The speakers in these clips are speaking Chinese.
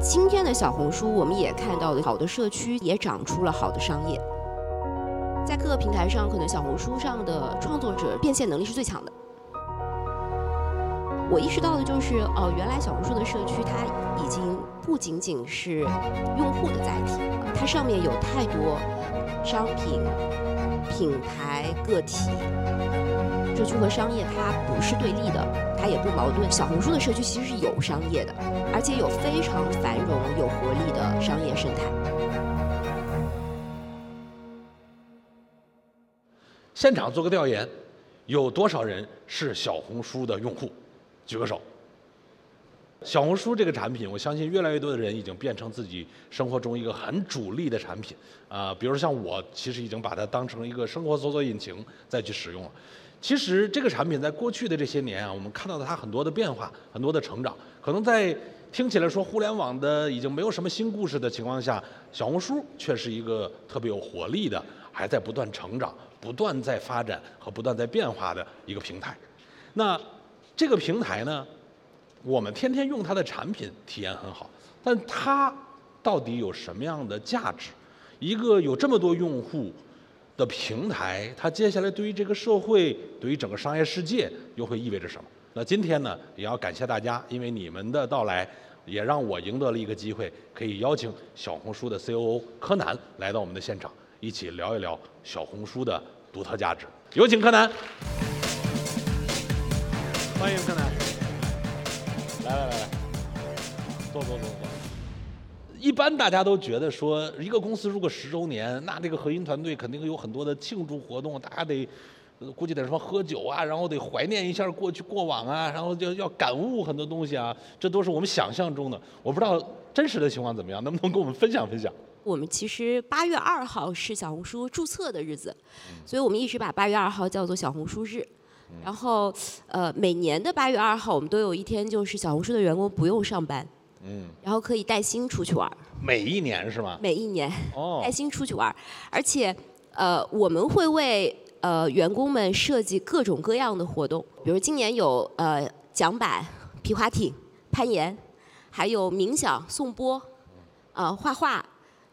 今天的小红书，我们也看到了好的社区也长出了好的商业。在各个平台上，可能小红书上的创作者变现能力是最强的。我意识到的就是，哦，原来小红书的社区它已经不仅仅是用户的载体，它上面有太多商品、品牌、个体。社区和商业它不是对立的，它也不矛盾。小红书的社区其实是有商业的，而且有非常繁荣、有活力的商业生态。现场做个调研，有多少人是小红书的用户？举个手。小红书这个产品，我相信越来越多的人已经变成自己生活中一个很主力的产品啊。比如像我，其实已经把它当成一个生活搜索引擎再去使用了。其实这个产品在过去的这些年啊，我们看到了它很多的变化，很多的成长。可能在听起来说互联网的已经没有什么新故事的情况下，小红书却是一个特别有活力的，还在不断成长、不断在发展和不断在变化的一个平台。那这个平台呢，我们天天用它的产品，体验很好，但它到底有什么样的价值？一个有这么多用户。的平台，它接下来对于这个社会，对于整个商业世界又会意味着什么？那今天呢，也要感谢大家，因为你们的到来，也让我赢得了一个机会，可以邀请小红书的 COO 柯南来到我们的现场，一起聊一聊小红书的独特价值。有请柯南，欢迎柯南，来来来来，坐坐坐坐。一般大家都觉得说，一个公司如果十周年，那这个核心团队肯定有很多的庆祝活动，大家得估计得什么喝酒啊，然后得怀念一下过去过往啊，然后就要感悟很多东西啊，这都是我们想象中的。我不知道真实的情况怎么样，能不能跟我们分享分享？我们其实八月二号是小红书注册的日子，所以我们一直把八月二号叫做小红书日。然后，呃，每年的八月二号，我们都有一天就是小红书的员工不用上班。嗯，然后可以带薪出去玩每一年是吗？每一年，哦，带薪出去玩而且，呃，我们会为呃员工们设计各种各样的活动，比如今年有呃桨板、皮划艇、攀岩，还有冥想、颂钵，呃，画画，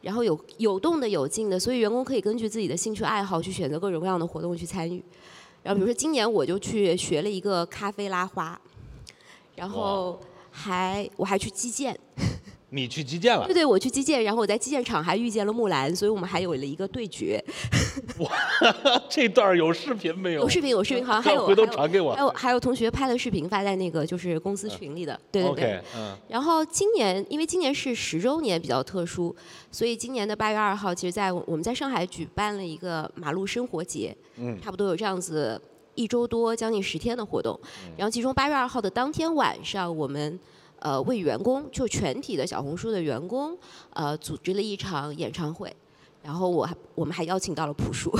然后有有动的有静的，所以员工可以根据自己的兴趣爱好去选择各种各样的活动去参与。然后比如说今年我就去学了一个咖啡拉花，然后。还我还去击剑，你去击剑了？对对，我去击剑，然后我在击剑场还遇见了木兰，所以我们还有了一个对决。哇，这段有视频没有？有视频，有视频，好像还有回头传给我。还有还有同学拍了视频发在那个就是公司群里的，对对对。嗯。然后今年因为今年是十周年比较特殊，所以今年的八月二号，其实在我们在上海举办了一个马路生活节，嗯，差不多有这样子。一周多，将近十天的活动，然后其中八月二号的当天晚上，我们呃为员工，就全体的小红书的员工，呃组织了一场演唱会，然后我还我们还邀请到了朴树，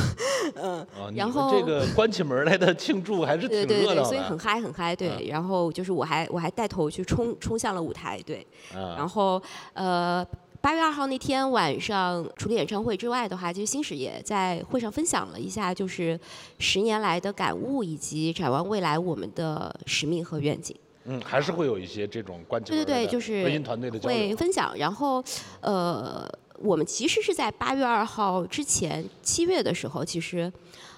嗯，然后这个关起门来的庆祝还是挺热闹的，所以很嗨很嗨，对，然后就是我还我还带头去冲冲向了舞台，对，然后呃。八月二号那天晚上，除了演唱会之外的话，其实新史也在会上分享了一下，就是十年来的感悟以及展望未来我们的使命和愿景。嗯，还是会有一些这种关对对对，就是会分享。然后，呃，我们其实是在八月二号之前，七月的时候，其实，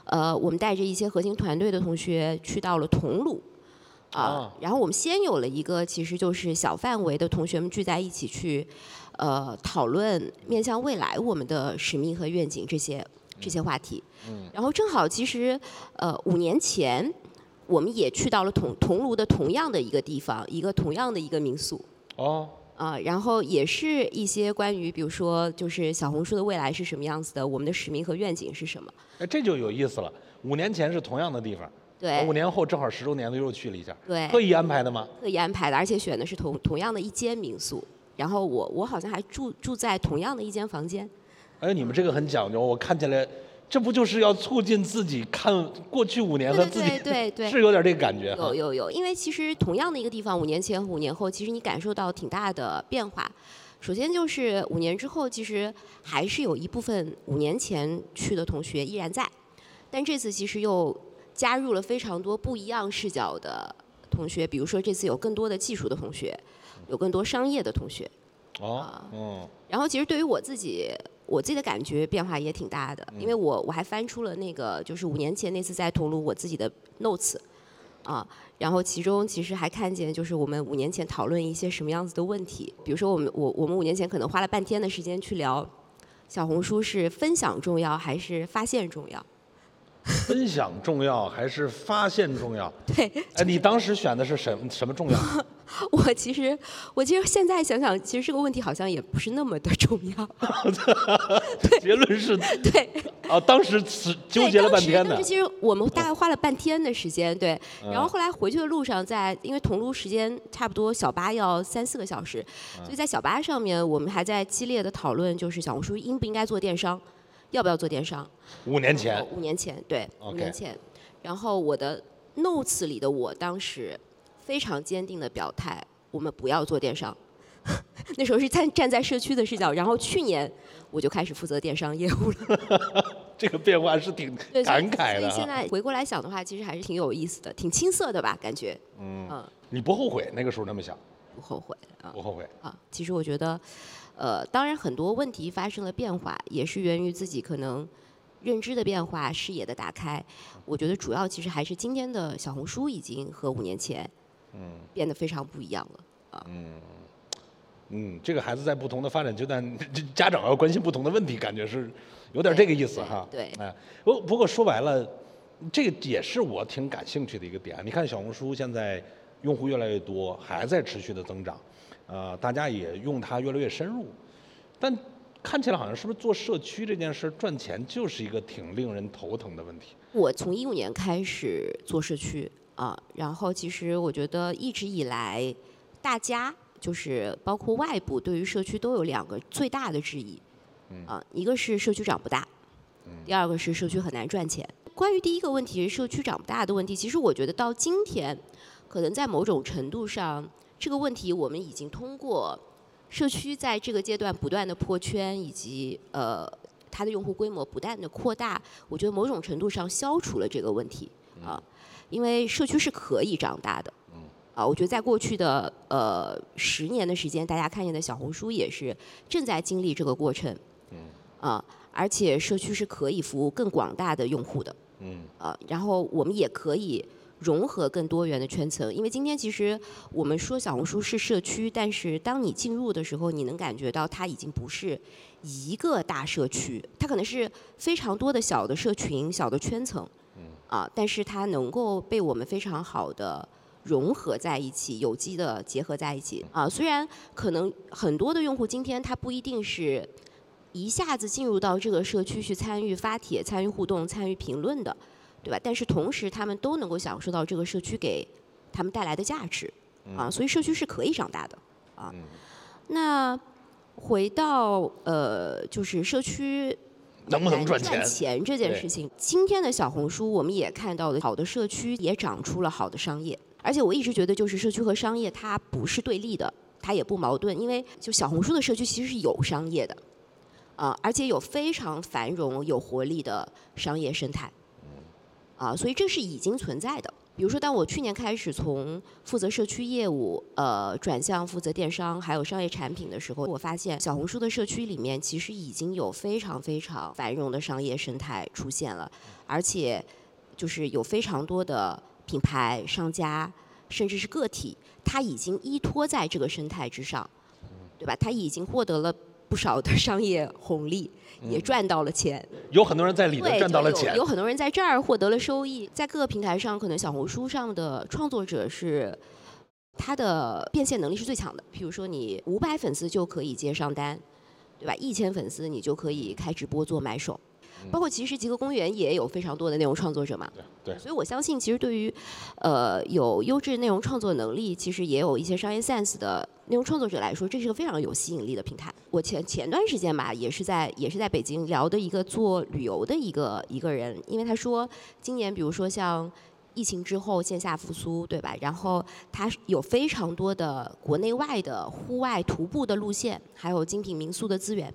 呃，我们带着一些核心团队的同学去到了桐庐。啊，然后我们先有了一个，其实就是小范围的同学们聚在一起去。呃，讨论面向未来我们的使命和愿景这些这些话题。嗯。然后正好，其实呃，五年前我们也去到了同桐庐的同样的一个地方，一个同样的一个民宿。哦。啊，然后也是一些关于，比如说，就是小红书的未来是什么样子的，我们的使命和愿景是什么？哎，这就有意思了。五年前是同样的地方。对。五年后正好十周年的又去了一下。对。特意安排的吗？特意安排的，而且选的是同同样的一间民宿。然后我我好像还住住在同样的一间房间。哎，你们这个很讲究，我看起来，这不就是要促进自己看过去五年和自己，对对，是有点这个感觉。有有有，因为其实同样的一个地方，五年前五年后，其实你感受到挺大的变化。首先就是五年之后，其实还是有一部分五年前去的同学依然在，但这次其实又加入了非常多不一样视角的同学，比如说这次有更多的技术的同学。有更多商业的同学，哦，嗯。然后其实对于我自己，我自己的感觉变化也挺大的，因为我我还翻出了那个就是五年前那次在桐庐我自己的 notes，啊，然后其中其实还看见就是我们五年前讨论一些什么样子的问题，比如说我们我我们五年前可能花了半天的时间去聊，小红书是分享重要还是发现重要？分享重要还是发现重要？对，哎，你当时选的是什什么重要？我其实，我其实现在想想，其实这个问题好像也不是那么的重要。结论是，对。啊，当时是纠结了半天的。当时其实我们大概花了半天的时间，对。然后后来回去的路上，在因为同路时间差不多小巴要三四个小时，所以在小巴上面我们还在激烈的讨论，就是小红书应不应该做电商。要不要做电商？五年前，五年前，对，五年前。然后我的 notes 里的我当时非常坚定的表态，我们不要做电商。那时候是站站在社区的视角，然后去年我就开始负责电商业务了。这个变化是挺感慨的。所以现在回过来想的话，其实还是挺有意思的，挺青涩的吧？感觉。嗯。嗯。你不后悔那个时候那么想？不后悔啊。不后悔。啊，其实我觉得。呃，当然很多问题发生了变化，也是源于自己可能认知的变化、视野的打开。我觉得主要其实还是今天的小红书已经和五年前，嗯，变得非常不一样了啊。嗯，嗯，这个孩子在不同的发展阶段，家长要关心不同的问题，感觉是有点这个意思哈。对，哎，不不过说白了，这个也是我挺感兴趣的一个点。你看小红书现在用户越来越多，还在持续的增长。呃，大家也用它越来越深入，但看起来好像是不是做社区这件事赚钱就是一个挺令人头疼的问题。我从一五年开始做社区啊，然后其实我觉得一直以来，大家就是包括外部对于社区都有两个最大的质疑，啊，一个是社区长不大，第二个是社区很难赚钱。关于第一个问题，社区长不大的问题，其实我觉得到今天，可能在某种程度上。这个问题我们已经通过社区在这个阶段不断的破圈，以及呃它的用户规模不断的扩大，我觉得某种程度上消除了这个问题啊，因为社区是可以长大的。啊，我觉得在过去的呃十年的时间，大家看见的小红书也是正在经历这个过程。啊，而且社区是可以服务更广大的用户的。嗯。啊，然后我们也可以。融合更多元的圈层，因为今天其实我们说小红书是社区，但是当你进入的时候，你能感觉到它已经不是一个大社区，它可能是非常多的小的社群、小的圈层，啊，但是它能够被我们非常好的融合在一起，有机的结合在一起，啊，虽然可能很多的用户今天他不一定是一下子进入到这个社区去参与发帖、参与互动、参与评论的。对吧？但是同时，他们都能够享受到这个社区给他们带来的价值啊，所以社区是可以长大的啊。那回到呃，就是社区能不能赚钱赚钱这件事情，今天的小红书我们也看到了，好的社区也长出了好的商业。而且我一直觉得，就是社区和商业它不是对立的，它也不矛盾，因为就小红书的社区其实是有商业的啊，而且有非常繁荣、有活力的商业生态。啊，所以这是已经存在的。比如说，当我去年开始从负责社区业务，呃，转向负责电商还有商业产品的时候，我发现小红书的社区里面其实已经有非常非常繁荣的商业生态出现了，而且就是有非常多的品牌、商家，甚至是个体，他已经依托在这个生态之上，对吧？他已经获得了。不少的商业红利，也赚到了钱。有很多人在里头赚到了钱。有很多人在这儿获得了收益。在各个平台上，可能小红书上的创作者是他的变现能力是最强的。比如说，你五百粉丝就可以接上单，对吧？一千粉丝你就可以开直播做买手。包括其实极客公园也有非常多的内容创作者嘛，对，所以我相信其实对于，呃，有优质内容创作能力，其实也有一些商业 sense 的内容创作者来说，这是个非常有吸引力的平台。我前前段时间吧，也是在也是在北京聊的一个做旅游的一个一个人，因为他说今年比如说像疫情之后线下复苏，对吧？然后它有非常多的国内外的户外徒步的路线，还有精品民宿的资源。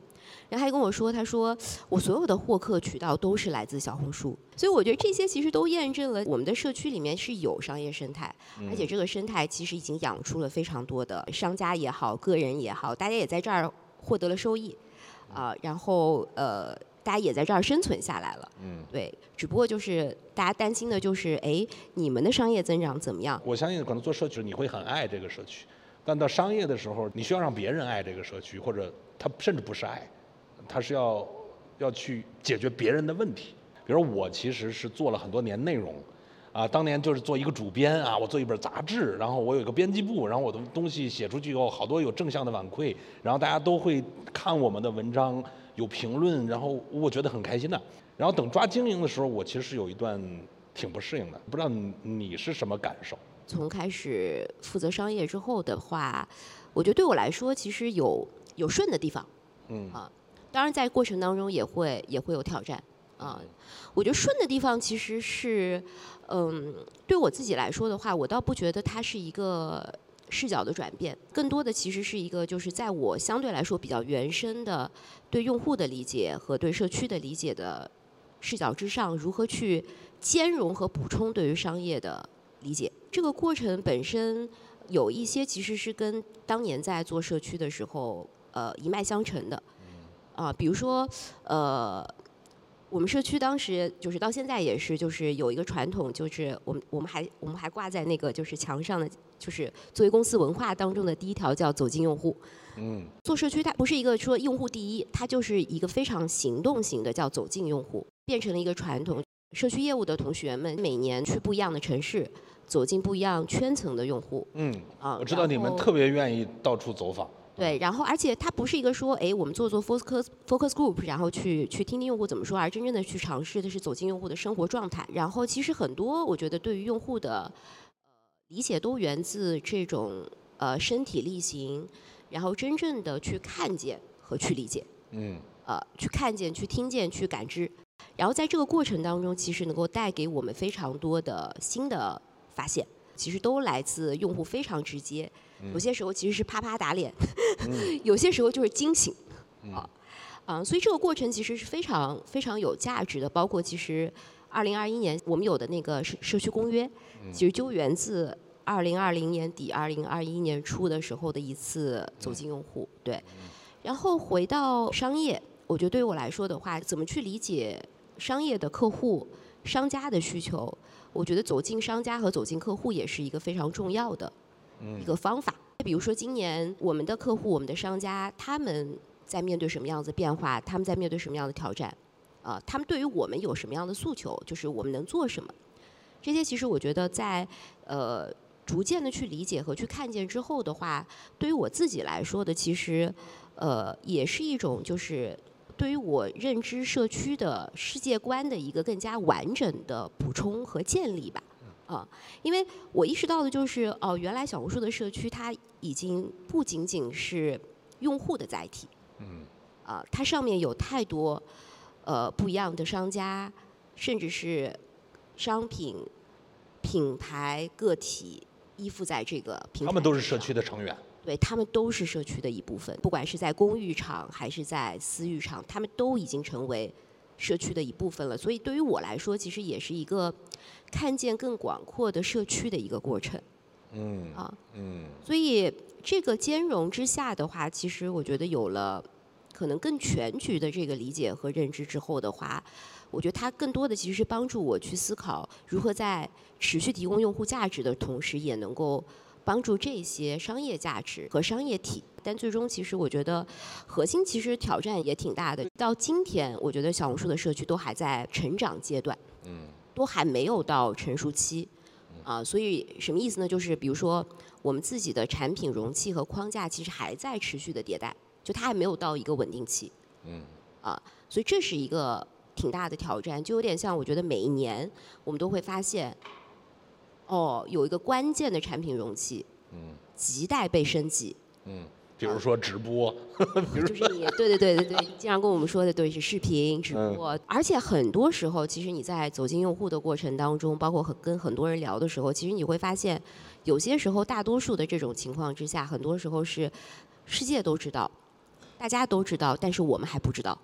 然后还跟我说，他说我所有的获客渠道都是来自小红书，所以我觉得这些其实都验证了我们的社区里面是有商业生态，而且这个生态其实已经养出了非常多的商家也好，个人也好，大家也在这儿获得了收益，啊，然后呃。大家也在这儿生存下来了，嗯，对，只不过就是大家担心的就是，哎，你们的商业增长怎么样？我相信可能做社区你会很爱这个社区，但到商业的时候，你需要让别人爱这个社区，或者他甚至不是爱，他是要要去解决别人的问题。比如我其实是做了很多年内容，啊，当年就是做一个主编啊，我做一本杂志，然后我有一个编辑部，然后我的东西写出去以后，好多有正向的反馈，然后大家都会看我们的文章。有评论，然后我觉得很开心的。然后等抓经营的时候，我其实是有一段挺不适应的。不知道你是什么感受？从开始负责商业之后的话，我觉得对我来说，其实有有顺的地方，嗯啊，当然在过程当中也会也会有挑战啊。我觉得顺的地方其实是，嗯，对我自己来说的话，我倒不觉得它是一个。视角的转变，更多的其实是一个，就是在我相对来说比较原生的对用户的理解和对社区的理解的视角之上，如何去兼容和补充对于商业的理解。这个过程本身有一些其实是跟当年在做社区的时候，呃，一脉相承的。啊，比如说，呃。我们社区当时就是到现在也是，就是有一个传统，就是我们我们还我们还挂在那个就是墙上的，就是作为公司文化当中的第一条叫走进用户。嗯，做社区它不是一个说用户第一，它就是一个非常行动型的叫走进用户，变成了一个传统。社区业务的同学们每年去不一样的城市，走进不一样圈层的用户。嗯，啊，我知道你们特别愿意到处走访。对，然后而且它不是一个说，哎，我们做做 focus focus group，然后去去听听用户怎么说，而真正的去尝试的是走进用户的生活状态。然后其实很多，我觉得对于用户的呃理解都源自这种呃身体力行，然后真正的去看见和去理解，嗯，呃，去看见、去听见、去感知，然后在这个过程当中，其实能够带给我们非常多的新的发现，其实都来自用户非常直接。有些时候其实是啪啪打脸，有些时候就是惊醒，啊，啊，所以这个过程其实是非常非常有价值的。包括其实二零二一年我们有的那个社社区公约，其实就源自二零二零年底、二零二一年初的时候的一次走进用户。对，然后回到商业，我觉得对于我来说的话，怎么去理解商业的客户、商家的需求？我觉得走进商家和走进客户也是一个非常重要的。一个方法，比如说今年我们的客户、我们的商家，他们在面对什么样子变化？他们在面对什么样的挑战？啊，他们对于我们有什么样的诉求？就是我们能做什么？这些其实我觉得在呃逐渐的去理解和去看见之后的话，对于我自己来说的，其实呃也是一种就是对于我认知社区的世界观的一个更加完整的补充和建立吧。啊，因为我意识到的就是，哦，原来小红书的社区它已经不仅仅是用户的载体，嗯，啊，它上面有太多呃不一样的商家，甚至是商品、品牌、个体依附在这个平台他们都是社区的成员，对他们都是社区的一部分，不管是在公寓场还是在私域场，他们都已经成为。社区的一部分了，所以对于我来说，其实也是一个看见更广阔的社区的一个过程。嗯啊嗯，所以这个兼容之下的话，其实我觉得有了可能更全局的这个理解和认知之后的话，我觉得它更多的其实是帮助我去思考如何在持续提供用户价值的同时，也能够。帮助这些商业价值和商业体，但最终其实我觉得核心其实挑战也挺大的。到今天，我觉得小红书的社区都还在成长阶段，嗯，都还没有到成熟期，啊，所以什么意思呢？就是比如说我们自己的产品容器和框架其实还在持续的迭代，就它还没有到一个稳定期，嗯，啊，所以这是一个挺大的挑战，就有点像我觉得每一年我们都会发现。哦，有一个关键的产品容器，嗯，亟待被升级，嗯，比如说直播，就是你对对对对对，经常跟我们说的对是视频直播，而且很多时候，其实你在走进用户的过程当中，包括很跟很多人聊的时候，其实你会发现，有些时候大多数的这种情况之下，很多时候是世界都知道，大家都知道，但是我们还不知道。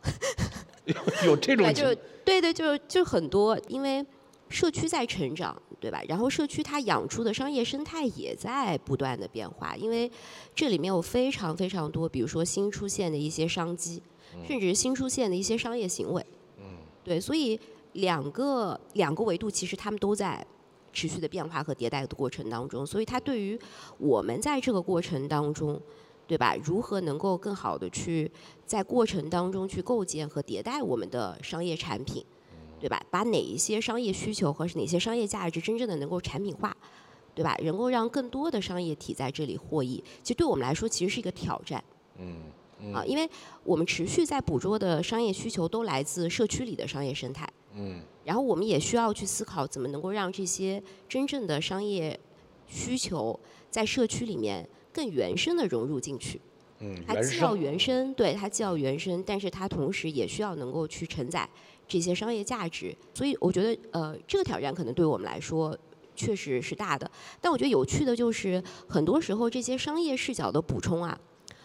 有这种就对对，就就很多，因为社区在成长。对吧？然后社区它养出的商业生态也在不断的变化，因为这里面有非常非常多，比如说新出现的一些商机，甚至新出现的一些商业行为。嗯。对，所以两个两个维度其实他们都在持续的变化和迭代的过程当中，所以它对于我们在这个过程当中，对吧？如何能够更好的去在过程当中去构建和迭代我们的商业产品？对吧？把哪一些商业需求和哪些商业价值真正的能够产品化，对吧？能够让更多的商业体在这里获益，其实对我们来说其实是一个挑战。嗯。啊，因为我们持续在捕捉的商业需求都来自社区里的商业生态。嗯。然后我们也需要去思考怎么能够让这些真正的商业需求在社区里面更原生的融入进去。嗯。它既要原生，对它既要原生，但是它同时也需要能够去承载。这些商业价值，所以我觉得，呃，这个挑战可能对我们来说确实是大的。但我觉得有趣的就是，很多时候这些商业视角的补充啊，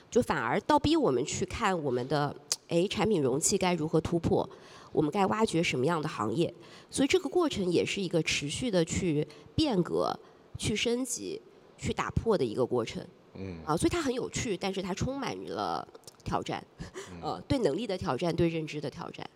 就反而倒逼我们去看我们的，哎，产品容器该如何突破，我们该挖掘什么样的行业。所以这个过程也是一个持续的去变革、去升级、去打破的一个过程。嗯。啊，所以它很有趣，但是它充满了挑战，呃，对能力的挑战，对认知的挑战。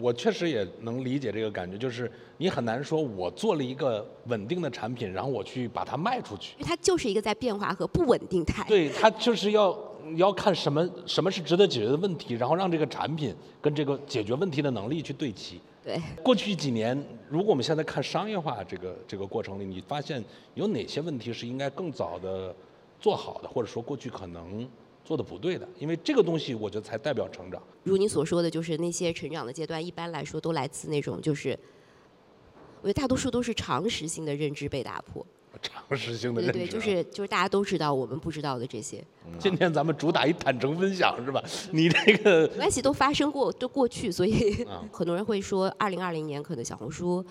我确实也能理解这个感觉，就是你很难说，我做了一个稳定的产品，然后我去把它卖出去。它就是一个在变化和不稳定态。对，它就是要要看什么什么是值得解决的问题，然后让这个产品跟这个解决问题的能力去对齐。对。过去几年，如果我们现在看商业化这个这个过程里，你发现有哪些问题是应该更早的做好的，或者说过去可能。做的不对的，因为这个东西我觉得才代表成长。如你所说的就是那些成长的阶段，一般来说都来自那种就是，我觉得大多数都是常识性的认知被打破。常识性的认知。对对，就是就是大家都知道我们不知道的这些。今天咱们主打一坦诚分享是吧？你这个关系都发生过，都过去，所以 很多人会说，二零二零年可能小红书。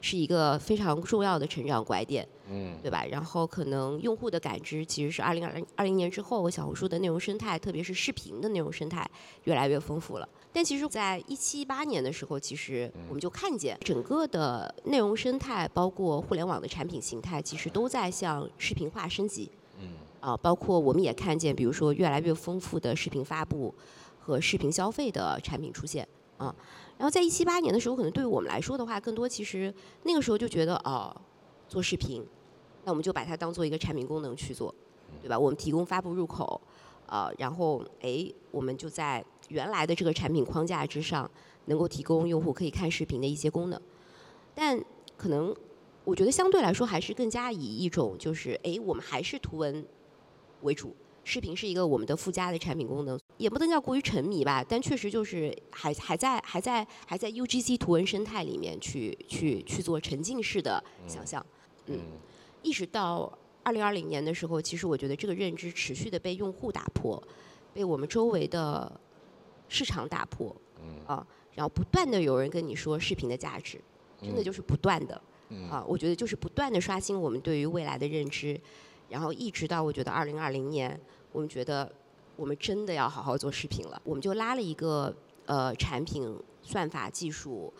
是一个非常重要的成长拐点，嗯，对吧？然后可能用户的感知其实是二零二零二零年之后，小红书的内容生态，特别是视频的内容生态越来越丰富了。但其实，在一七一八年的时候，其实我们就看见整个的内容生态，包括互联网的产品形态，其实都在向视频化升级。嗯，啊，包括我们也看见，比如说越来越丰富的视频发布和视频消费的产品出现，啊。然后在一七八年的时候，可能对于我们来说的话，更多其实那个时候就觉得哦，做视频，那我们就把它当做一个产品功能去做，对吧？我们提供发布入口，呃，然后哎，我们就在原来的这个产品框架之上，能够提供用户可以看视频的一些功能。但可能我觉得相对来说还是更加以一种就是哎，我们还是图文为主。视频是一个我们的附加的产品功能，也不能叫过于沉迷吧，但确实就是还还在还在还在 UGC 图文生态里面去去去做沉浸式的想象，嗯，一直到二零二零年的时候，其实我觉得这个认知持续的被用户打破，被我们周围的市场打破，嗯啊，然后不断的有人跟你说视频的价值，真的就是不断的，啊，我觉得就是不断的刷新我们对于未来的认知，然后一直到我觉得二零二零年。我们觉得，我们真的要好好做视频了。我们就拉了一个呃产品、算法、技术，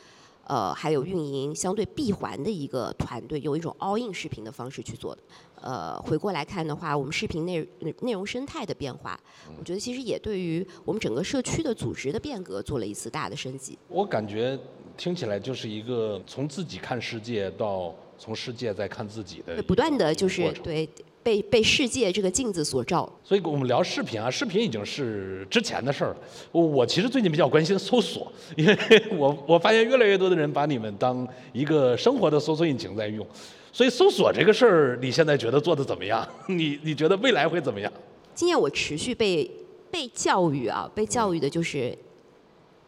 呃还有运营相对闭环的一个团队，用一种 all in 视频的方式去做的。呃，回过来看的话，我们视频内内容生态的变化，我觉得其实也对于我们整个社区的组织的变革做了一次大的升级。我感觉听起来就是一个从自己看世界到从世界再看自己的，不断的就是对。被被世界这个镜子所照，所以我们聊视频啊，视频已经是之前的事儿了。我其实最近比较关心搜索，因为 我我发现越来越多的人把你们当一个生活的搜索引擎在用，所以搜索这个事儿，你现在觉得做的怎么样？你你觉得未来会怎么样？今年我持续被被教育啊，被教育的就是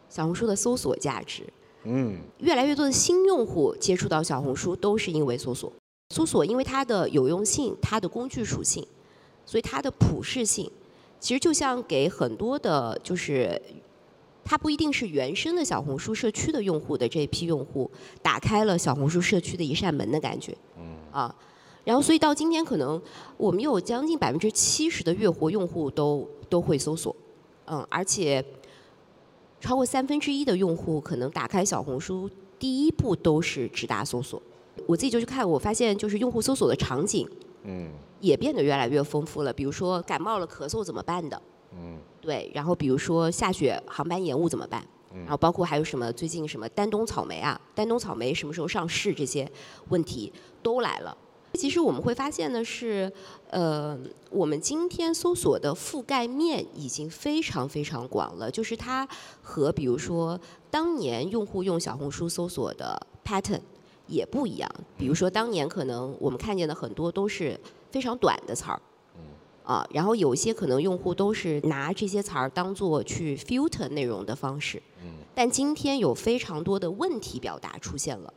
小红书的搜索价值。嗯，越来越多的新用户接触到小红书都是因为搜索。搜索因为它的有用性，它的工具属性，所以它的普适性，其实就像给很多的，就是它不一定是原生的小红书社区的用户的这批用户，打开了小红书社区的一扇门的感觉。嗯。啊，然后所以到今天，可能我们有将近百分之七十的月活用户都都会搜索，嗯，而且超过三分之一的用户可能打开小红书第一步都是直达搜索。我自己就去看，我发现就是用户搜索的场景。嗯。也变得越来越丰富了，比如说感冒了咳嗽怎么办的，嗯，对，然后比如说下雪航班延误怎么办，然后包括还有什么最近什么丹东草莓啊，丹东草莓什么时候上市这些问题都来了。其实我们会发现的是，呃，我们今天搜索的覆盖面已经非常非常广了，就是它和比如说当年用户用小红书搜索的 pattern 也不一样。比如说当年可能我们看见的很多都是。非常短的词儿，啊，然后有一些可能用户都是拿这些词儿当做去 filter 内容的方式，但今天有非常多的问题表达出现了，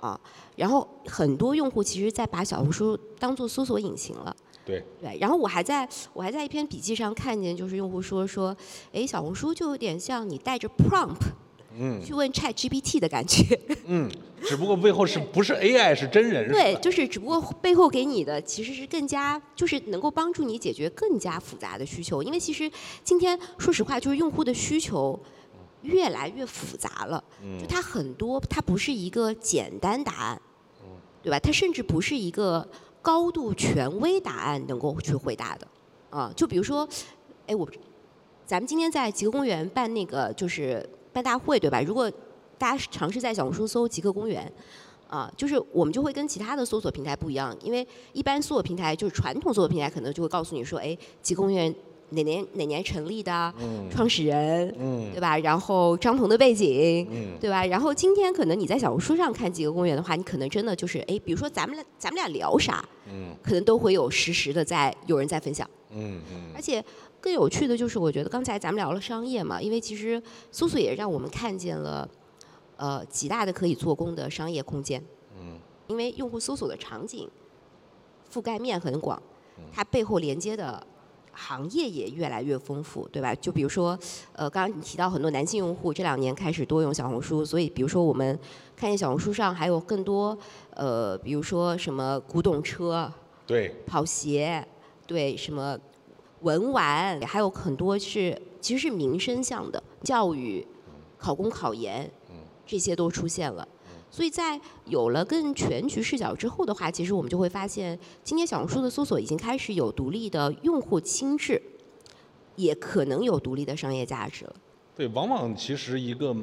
啊，然后很多用户其实在把小红书当做搜索引擎了，对，对，然后我还在我还在一篇笔记上看见，就是用户说说，哎，小红书就有点像你带着 prompt。嗯，去问 Chat GPT 的感觉。嗯，只不过背后是不是 AI 是真人？对，就是只不过背后给你的其实是更加，就是能够帮助你解决更加复杂的需求。因为其实今天说实话，就是用户的需求越来越复杂了。嗯，就它很多，它不是一个简单答案，对吧？它甚至不是一个高度权威答案能够去回答的。啊，就比如说，哎，我咱们今天在极客公园办那个就是。办大会对吧？如果大家尝试在小红书搜“极客公园”，啊，就是我们就会跟其他的搜索平台不一样，因为一般搜索平台就是传统搜索平台可能就会告诉你说，哎，极客公园哪年哪年成立的，创始人，对吧？然后张鹏的背景，对吧？然后今天可能你在小红书上看极客公园的话，你可能真的就是，哎，比如说咱们俩咱们俩聊啥，可能都会有实时的在有人在分享，嗯而且。更有趣的就是，我觉得刚才咱们聊了商业嘛，因为其实搜索也让我们看见了，呃，极大的可以做工的商业空间。嗯。因为用户搜索的场景覆盖面很广，它背后连接的行业也越来越丰富，对吧？就比如说，呃，刚刚你提到很多男性用户这两年开始多用小红书，所以比如说我们看见小红书上还有更多，呃，比如说什么古董车，对，跑鞋，对，什么。文玩还有很多是其实是民生向的教育、考公考研，这些都出现了。所以在有了更全局视角之后的话，其实我们就会发现，今天小红书的搜索已经开始有独立的用户心智，也可能有独立的商业价值了。对，往往其实一个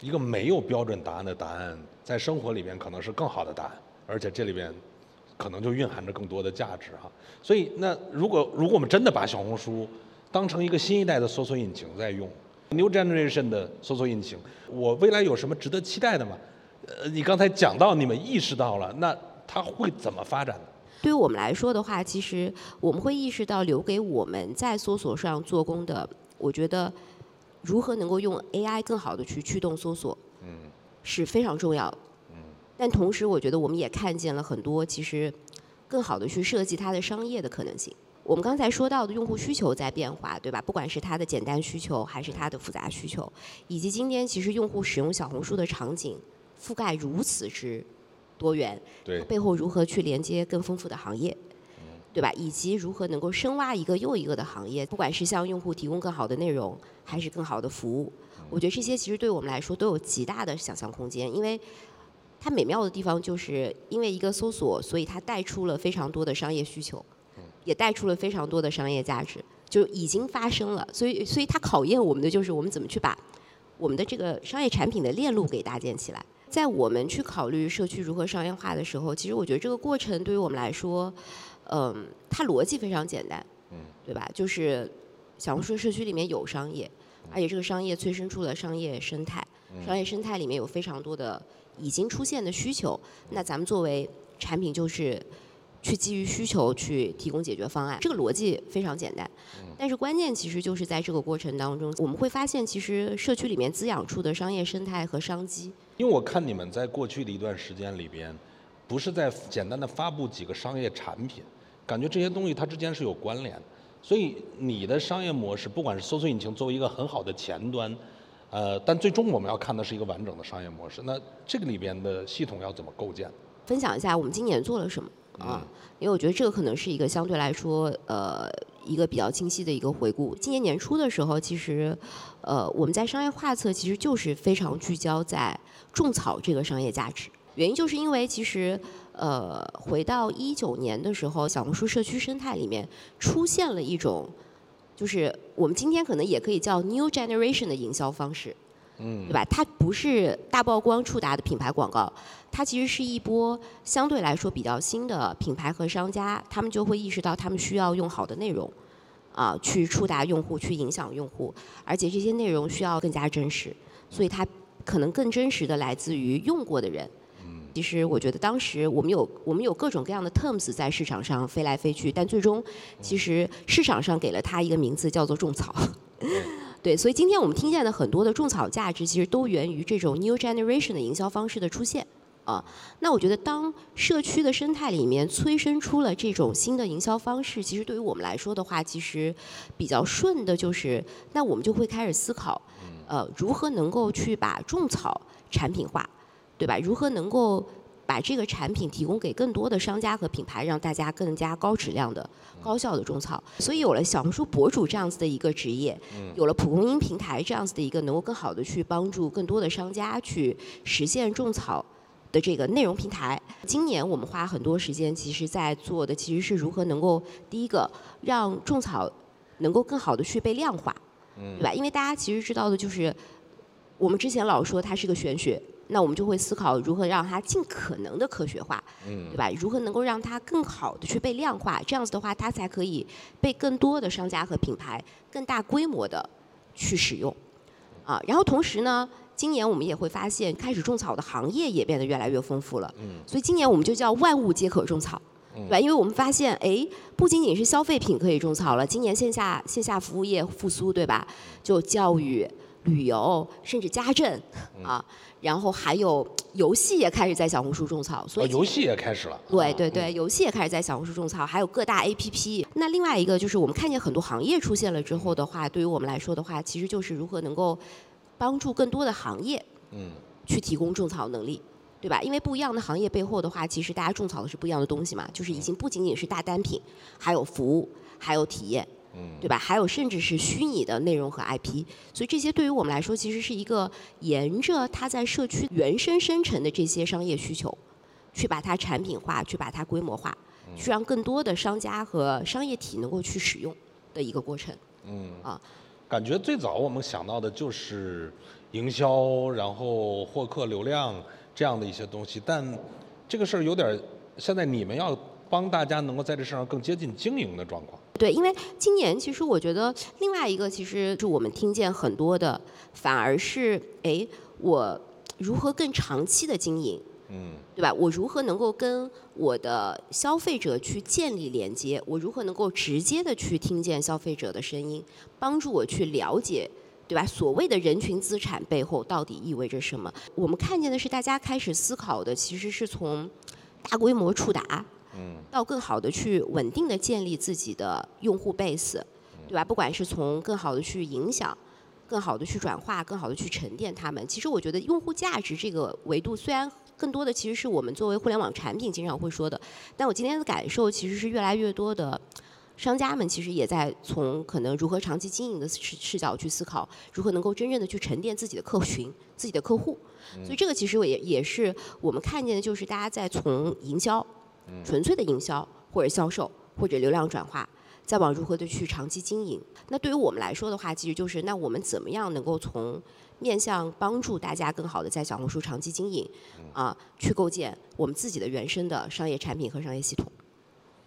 一个没有标准答案的答案，在生活里面可能是更好的答案，而且这里边。可能就蕴含着更多的价值哈，所以那如果如果我们真的把小红书当成一个新一代的搜索引擎在用，New Generation 的搜索引擎，我未来有什么值得期待的吗？呃，你刚才讲到你们意识到了，那它会怎么发展呢？对于我们来说的话，其实我们会意识到留给我们在搜索上做工的，我觉得如何能够用 AI 更好的去驱动搜索，嗯，是非常重要的。嗯。但同时，我觉得我们也看见了很多其实更好的去设计它的商业的可能性。我们刚才说到的用户需求在变化，对吧？不管是它的简单需求，还是它的复杂需求，以及今天其实用户使用小红书的场景覆盖如此之多元，对，背后如何去连接更丰富的行业，对吧？以及如何能够深挖一个又一个的行业，不管是向用户提供更好的内容，还是更好的服务，我觉得这些其实对我们来说都有极大的想象空间，因为。它美妙的地方就是因为一个搜索，所以它带出了非常多的商业需求，也带出了非常多的商业价值，就已经发生了。所以，所以它考验我们的就是我们怎么去把我们的这个商业产品的链路给搭建起来。在我们去考虑社区如何商业化的时候，其实我觉得这个过程对于我们来说，嗯，它逻辑非常简单，嗯对吧？就是小红书社区里面有商业，而且这个商业催生出了商业生态，商业生态里面有非常多的。已经出现的需求，那咱们作为产品就是去基于需求去提供解决方案，这个逻辑非常简单。但是关键其实就是在这个过程当中，我们会发现其实社区里面滋养出的商业生态和商机。因为我看你们在过去的一段时间里边，不是在简单的发布几个商业产品，感觉这些东西它之间是有关联的。所以你的商业模式，不管是搜索引擎作为一个很好的前端，呃，但最终我们要看的是一个完整的商业模式。那这个里边的系统要怎么构建？分享一下我们今年做了什么啊？因为我觉得这个可能是一个相对来说，呃，一个比较清晰的一个回顾。今年年初的时候，其实，呃，我们在商业画册其实就是非常聚焦在种草这个商业价值。原因就是因为其实。呃，回到一九年的时候，小红书社区生态里面出现了一种，就是我们今天可能也可以叫 new generation 的营销方式，嗯，对吧？它不是大曝光触达的品牌广告，它其实是一波相对来说比较新的品牌和商家，他们就会意识到他们需要用好的内容，啊，去触达用户，去影响用户，而且这些内容需要更加真实，所以它可能更真实的来自于用过的人。其实我觉得当时我们有我们有各种各样的 terms 在市场上飞来飞去，但最终其实市场上给了它一个名字叫做种草。对，所以今天我们听见的很多的种草价值，其实都源于这种 new generation 的营销方式的出现啊。那我觉得当社区的生态里面催生出了这种新的营销方式，其实对于我们来说的话，其实比较顺的就是，那我们就会开始思考，呃，如何能够去把种草产品化。对吧？如何能够把这个产品提供给更多的商家和品牌，让大家更加高质量的、高效的种草？所以有了小红书博主这样子的一个职业，有了蒲公英平台这样子的一个能够更好的去帮助更多的商家去实现种草的这个内容平台。今年我们花很多时间，其实在做的其实是如何能够第一个让种草能够更好的去被量化，对吧？因为大家其实知道的就是，我们之前老说它是个玄学。那我们就会思考如何让它尽可能的科学化，对吧？如何能够让它更好的去被量化？这样子的话，它才可以被更多的商家和品牌更大规模的去使用，啊。然后同时呢，今年我们也会发现，开始种草的行业也变得越来越丰富了。所以今年我们就叫万物皆可种草，对吧？因为我们发现，哎，不仅仅是消费品可以种草了，今年线下线下服务业复苏，对吧？就教育。旅游，甚至家政，啊，然后还有游戏也开始在小红书种草，所以游戏也开始了。对对对，游戏也开始在小红书种草，还有各大 APP。那另外一个就是我们看见很多行业出现了之后的话，对于我们来说的话，其实就是如何能够帮助更多的行业，嗯，去提供种草能力，对吧？因为不一样的行业背后的话，其实大家种草的是不一样的东西嘛，就是已经不仅仅是大单品，还有服务，还有体验。对吧？还有甚至是虚拟的内容和 IP，所以这些对于我们来说，其实是一个沿着它在社区原生生成的这些商业需求，去把它产品化，去把它规模化，去让更多的商家和商业体能够去使用的一个过程。嗯啊，感觉最早我们想到的就是营销，然后获客流量这样的一些东西，但这个事儿有点现在你们要帮大家能够在这事上更接近经营的状况。对，因为今年其实我觉得另外一个，其实是我们听见很多的，反而是哎，我如何更长期的经营，嗯，对吧？我如何能够跟我的消费者去建立连接？我如何能够直接的去听见消费者的声音，帮助我去了解，对吧？所谓的人群资产背后到底意味着什么？我们看见的是大家开始思考的，其实是从大规模触达。嗯，到更好的去稳定的建立自己的用户 base，对吧？不管是从更好的去影响，更好的去转化，更好的去沉淀他们。其实我觉得用户价值这个维度，虽然更多的其实是我们作为互联网产品经常会说的，但我今天的感受其实是越来越多的商家们其实也在从可能如何长期经营的视视角去思考，如何能够真正的去沉淀自己的客群、自己的客户。所以这个其实我也也是我们看见的，就是大家在从营销。纯粹的营销或者销售或者流量转化，再往如何的去长期经营。那对于我们来说的话，其实就是那我们怎么样能够从面向帮助大家更好的在小红书长期经营，啊，去构建我们自己的原生的商业产品和商业系统，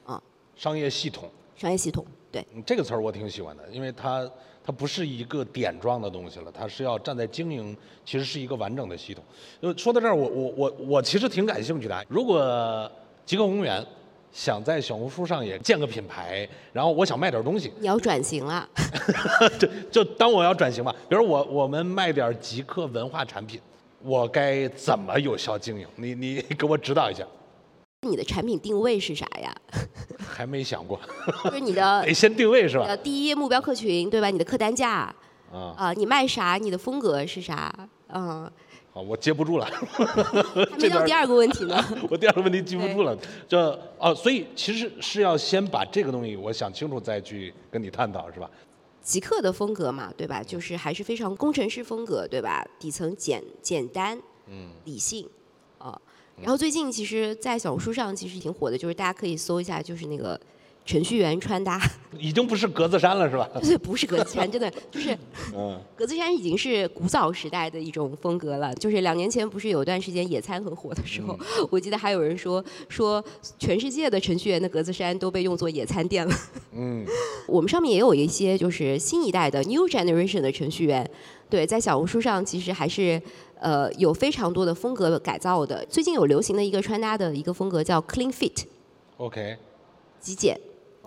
啊，商业系统，商业系统，对，这个词儿我挺喜欢的，因为它它不是一个点状的东西了，它是要站在经营，其实是一个完整的系统。呃，说到这儿，我我我我其实挺感兴趣的，如果。极客公园想在小红书上也建个品牌，然后我想卖点东西。你要转型了？就就当我要转型吧。比如我我们卖点极客文化产品，我该怎么有效经营？你你 给我指导一下。你的产品定位是啥呀？还没想过。就是你的得先定位是吧？第一目标客群对吧？你的客单价啊啊，你卖啥？你的风格是啥？嗯。好，我接不住了。还没 到第二个问题呢。我第二个问题记不住了。就哦，所以其实是要先把这个东西我想清楚，再去跟你探讨，是吧？极客的风格嘛，对吧？就是还是非常工程师风格，对吧？底层简简单，嗯，理性，啊。然后最近其实，在小红书上其实挺火的，就是大家可以搜一下，就是那个程序员穿搭，已经不是格子衫了，是吧？对，不是格子衫，真的 就是，嗯，格子衫已经是古早时代的一种风格了。就是两年前不是有段时间野餐很火的时候，我记得还有人说说全世界的程序员的格子衫都被用作野餐垫了。嗯，我们上面也有一些就是新一代的 New Generation 的程序员，对，在小红书上其实还是。呃，有非常多的风格改造的。最近有流行的一个穿搭的一个风格叫 clean fit。OK。极简。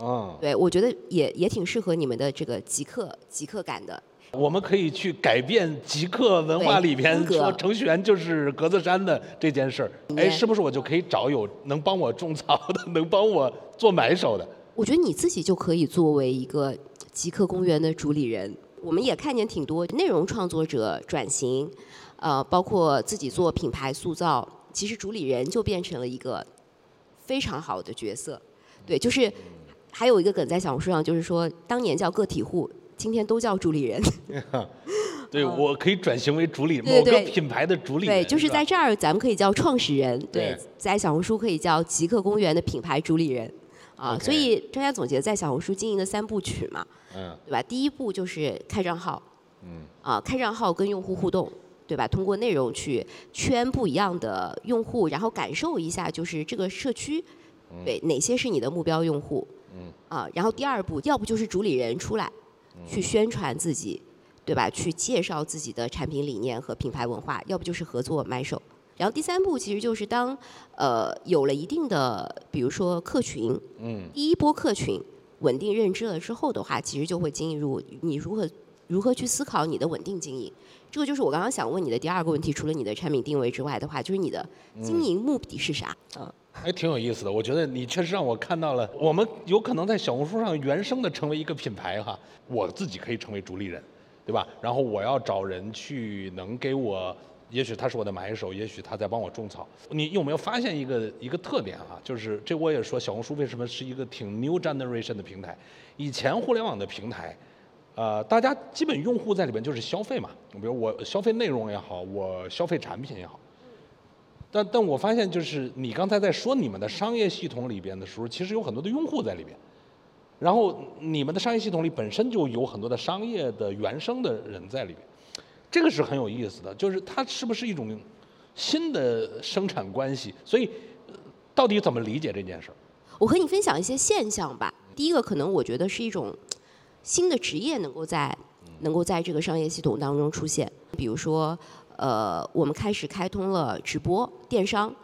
嗯。对，我觉得也也挺适合你们的这个极客极客感的。我们可以去改变极客文化里边说程序员就是格子衫的这件事儿。哎，是不是我就可以找有能帮我种草的，能帮我做买手的？我觉得你自己就可以作为一个极客公园的主理人。我们也看见挺多内容创作者转型。呃，包括自己做品牌塑造，其实主理人就变成了一个非常好的角色。对，就是还有一个梗在小红书上，就是说当年叫个体户，今天都叫主理人。对，我可以转型为主理，某个品牌的主理。对，就是在这儿，咱们可以叫创始人。对，在小红书可以叫极客公园的品牌主理人。啊，所以专家总结在小红书经营的三部曲嘛，嗯，对吧？第一步就是开账号，嗯，啊，开账号跟用户互动。对吧？通过内容去圈不一样的用户，然后感受一下，就是这个社区，对哪些是你的目标用户，啊，然后第二步，要不就是主理人出来，去宣传自己，对吧？去介绍自己的产品理念和品牌文化，要不就是合作买手。然后第三步，其实就是当呃有了一定的，比如说客群，嗯，第一波客群稳定认知了之后的话，其实就会进入你如何如何去思考你的稳定经营。这个就是我刚刚想问你的第二个问题，除了你的产品定位之外的话，就是你的经营目的是啥？嗯，还挺有意思的。我觉得你确实让我看到了，我们有可能在小红书上原生的成为一个品牌哈，我自己可以成为主理人，对吧？然后我要找人去能给我，也许他是我的买手，也许他在帮我种草。你有没有发现一个一个特点哈？就是这我也说小红书为什么是一个挺 new generation 的平台？以前互联网的平台。呃，大家基本用户在里边就是消费嘛，比如我消费内容也好，我消费产品也好。但但我发现就是你刚才在说你们的商业系统里边的时候，其实有很多的用户在里边。然后你们的商业系统里本身就有很多的商业的原生的人在里边，这个是很有意思的，就是它是不是一种新的生产关系？所以到底怎么理解这件事儿？我和你分享一些现象吧。第一个可能我觉得是一种。新的职业能够在能够在这个商业系统当中出现，比如说，呃，我们开始开通了直播电商，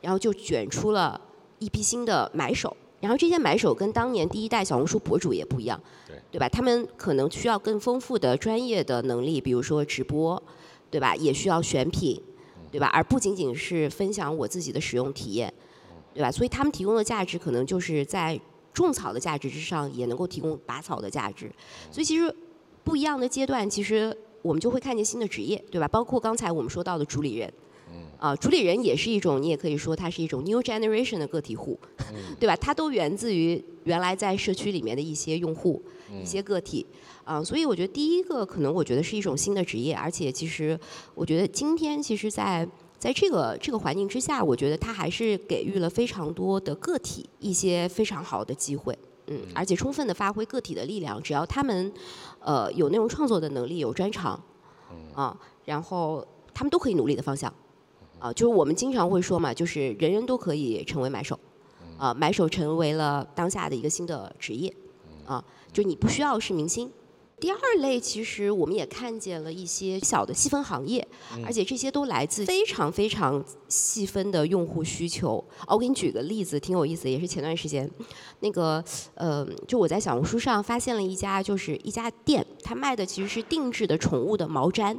然后就卷出了一批新的买手，然后这些买手跟当年第一代小红书博主也不一样，对对吧？他们可能需要更丰富的专业的能力，比如说直播，对吧？也需要选品，对吧？而不仅仅是分享我自己的使用体验，对吧？所以他们提供的价值可能就是在。种草的价值之上，也能够提供拔草的价值，所以其实不一样的阶段，其实我们就会看见新的职业，对吧？包括刚才我们说到的主理人，啊，主理人也是一种，你也可以说它是一种 new generation 的个体户，对吧？它都源自于原来在社区里面的一些用户、一些个体，啊，所以我觉得第一个可能我觉得是一种新的职业，而且其实我觉得今天其实，在在这个这个环境之下，我觉得它还是给予了非常多的个体一些非常好的机会，嗯，而且充分的发挥个体的力量，只要他们，呃，有内容创作的能力，有专长，啊，然后他们都可以努力的方向，啊，就是我们经常会说嘛，就是人人都可以成为买手，啊，买手成为了当下的一个新的职业，啊，就你不需要是明星。第二类其实我们也看见了一些小的细分行业，而且这些都来自非常非常细分的用户需求。我给你举个例子，挺有意思，也是前段时间，那个呃，就我在小红书上发现了一家，就是一家店，它卖的其实是定制的宠物的毛毡。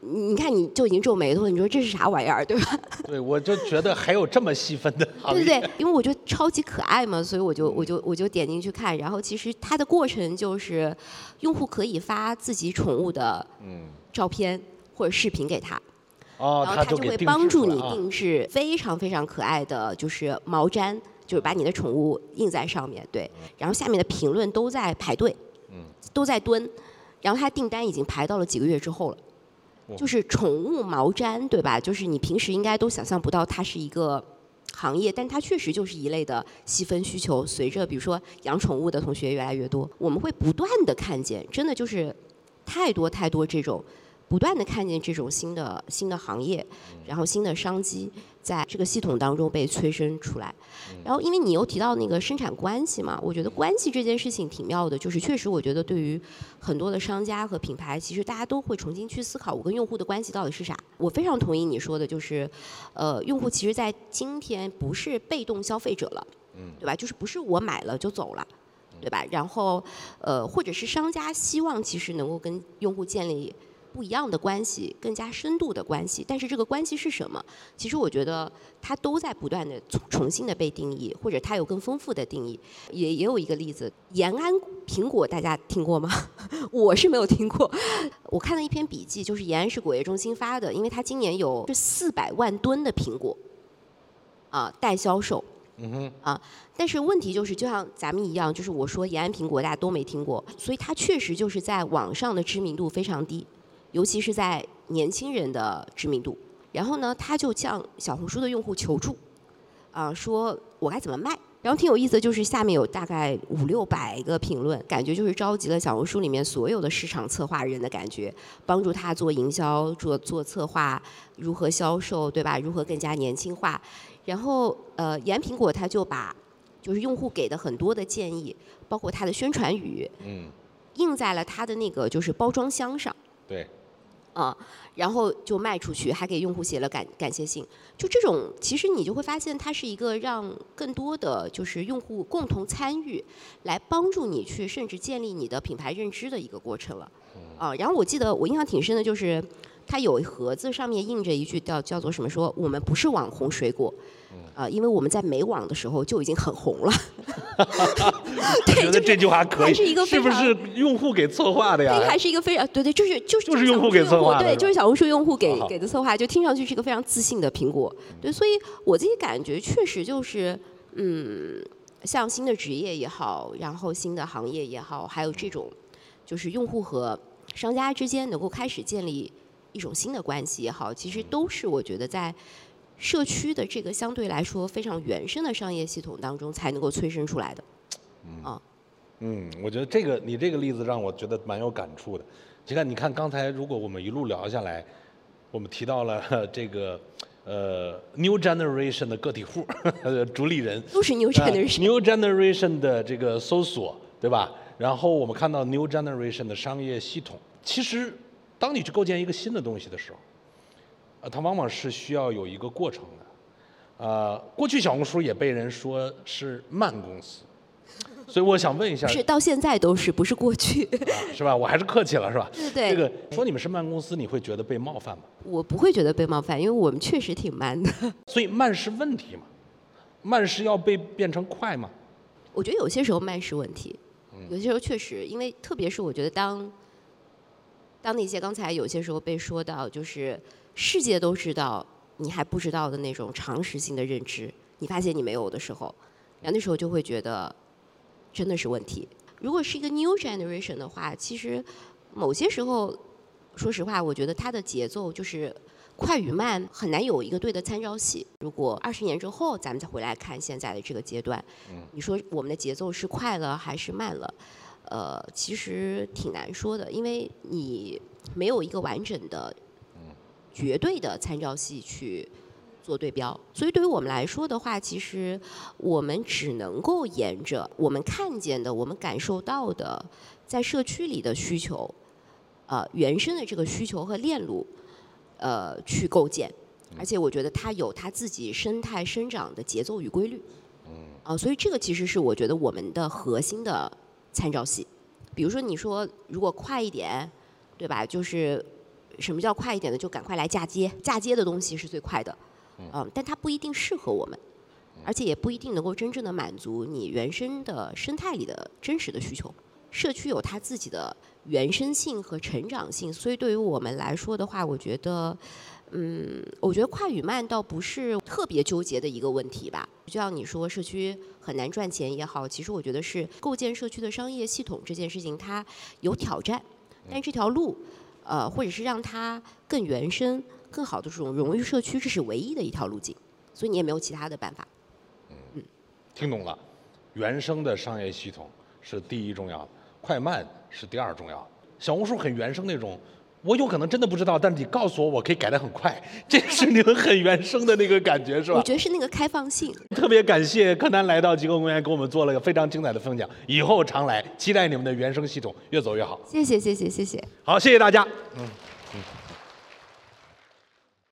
你看你就已经皱眉头了，你说这是啥玩意儿，对吧？对，我就觉得还有这么细分的对对对，因为我觉得超级可爱嘛，所以我就我就我就点进去看，然后其实它的过程就是，用户可以发自己宠物的嗯照片或者视频给他，哦，然后他就会帮助你定制非常非常可爱的就是毛毡，就是把你的宠物印在上面，对，然后下面的评论都在排队，嗯，都在蹲，然后他订单已经排到了几个月之后了。就是宠物毛毡，对吧？就是你平时应该都想象不到它是一个行业，但它确实就是一类的细分需求。随着比如说养宠物的同学越来越多，我们会不断的看见，真的就是太多太多这种。不断的看见这种新的新的行业，然后新的商机在这个系统当中被催生出来。然后，因为你又提到那个生产关系嘛，我觉得关系这件事情挺妙的，就是确实我觉得对于很多的商家和品牌，其实大家都会重新去思考我跟用户的关系到底是啥。我非常同意你说的，就是呃，用户其实在今天不是被动消费者了，对吧？就是不是我买了就走了，对吧？然后呃，或者是商家希望其实能够跟用户建立。不一样的关系，更加深度的关系，但是这个关系是什么？其实我觉得它都在不断的重重新的被定义，或者它有更丰富的定义。也也有一个例子，延安苹果，大家听过吗？我是没有听过。我看了一篇笔记，就是延安市果业中心发的，因为它今年有这四百万吨的苹果啊待销售。嗯哼。啊，但是问题就是，就像咱们一样，就是我说延安苹果大家都没听过，所以它确实就是在网上的知名度非常低。尤其是在年轻人的知名度，然后呢，他就向小红书的用户求助，啊，说我该怎么卖？然后挺有意思的就是下面有大概五六百个评论，感觉就是召集了小红书里面所有的市场策划人的感觉，帮助他做营销、做做策划，如何销售，对吧？如何更加年轻化？然后呃，盐苹果他就把就是用户给的很多的建议，包括他的宣传语，嗯，印在了他的那个就是包装箱上，对。啊，然后就卖出去，还给用户写了感感谢信。就这种，其实你就会发现，它是一个让更多的就是用户共同参与，来帮助你去甚至建立你的品牌认知的一个过程了。啊，然后我记得我印象挺深的，就是它有一盒子上面印着一句叫叫做什么说我们不是网红水果。啊，因为我们在没网的时候就已经很红了。觉得这句话可以，是一个是不是用户给策划的呀？还是一个非常对对，就是就是就是用户给策划，对，就是小红书用户给给的策划，就听上去是一个非常自信的苹果。对，所以我自己感觉确实就是，嗯，像新的职业也好，然后新的行业也好，还有这种就是用户和商家之间能够开始建立一种新的关系也好，其实都是我觉得在。社区的这个相对来说非常原生的商业系统当中才能够催生出来的，啊，嗯，我觉得这个你这个例子让我觉得蛮有感触的。你看，你看刚才如果我们一路聊下来，我们提到了 这个呃 new generation 的个体户，主理人都是 new generation，new generation 的这个搜索，对吧？然后我们看到 new generation 的商业系统，其实当你去构建一个新的东西的时候。它往往是需要有一个过程的，呃，过去小红书也被人说是慢公司，所以我想问一下，是到现在都是不是过去，是吧？我还是客气了，是吧？对对。这个说你们是慢公司，你会觉得被冒犯吗？我不会觉得被冒犯，因为我们确实挺慢的。所以慢是问题吗？慢是要被变成快吗？我觉得有些时候慢是问题，有些时候确实，因为特别是我觉得当当那些刚才有些时候被说到就是。世界都知道，你还不知道的那种常识性的认知，你发现你没有的时候，然后那时候就会觉得真的是问题。如果是一个 new generation 的话，其实某些时候，说实话，我觉得它的节奏就是快与慢很难有一个对的参照系。如果二十年之后咱们再回来看现在的这个阶段，你说我们的节奏是快了还是慢了？呃，其实挺难说的，因为你没有一个完整的。绝对的参照系去做对标，所以对于我们来说的话，其实我们只能够沿着我们看见的、我们感受到的，在社区里的需求，呃，原生的这个需求和链路，呃，去构建。而且我觉得它有它自己生态生长的节奏与规律。嗯。啊，所以这个其实是我觉得我们的核心的参照系。比如说，你说如果快一点，对吧？就是。什么叫快一点的？就赶快来嫁接，嫁接的东西是最快的，嗯，但它不一定适合我们，而且也不一定能够真正的满足你原生的生态里的真实的需求。社区有它自己的原生性和成长性，所以对于我们来说的话，我觉得，嗯，我觉得快与慢倒不是特别纠结的一个问题吧。就像你说，社区很难赚钱也好，其实我觉得是构建社区的商业系统这件事情它有挑战，但这条路，呃，或者是让它更原生、更好的这种融入社区，这是唯一的一条路径，所以你也没有其他的办法。嗯，听懂了，原生的商业系统是第一重要。快慢是第二重要，小红书很原生那种，我有可能真的不知道，但是你告诉我，我可以改得很快，这是你们很原生的那个感觉，是吧？我觉得是那个开放性。特别感谢柯南来到极客公园，给我们做了个非常精彩的分享，以后常来，期待你们的原生系统越走越好。谢谢谢谢谢谢。好，谢谢大家。嗯嗯。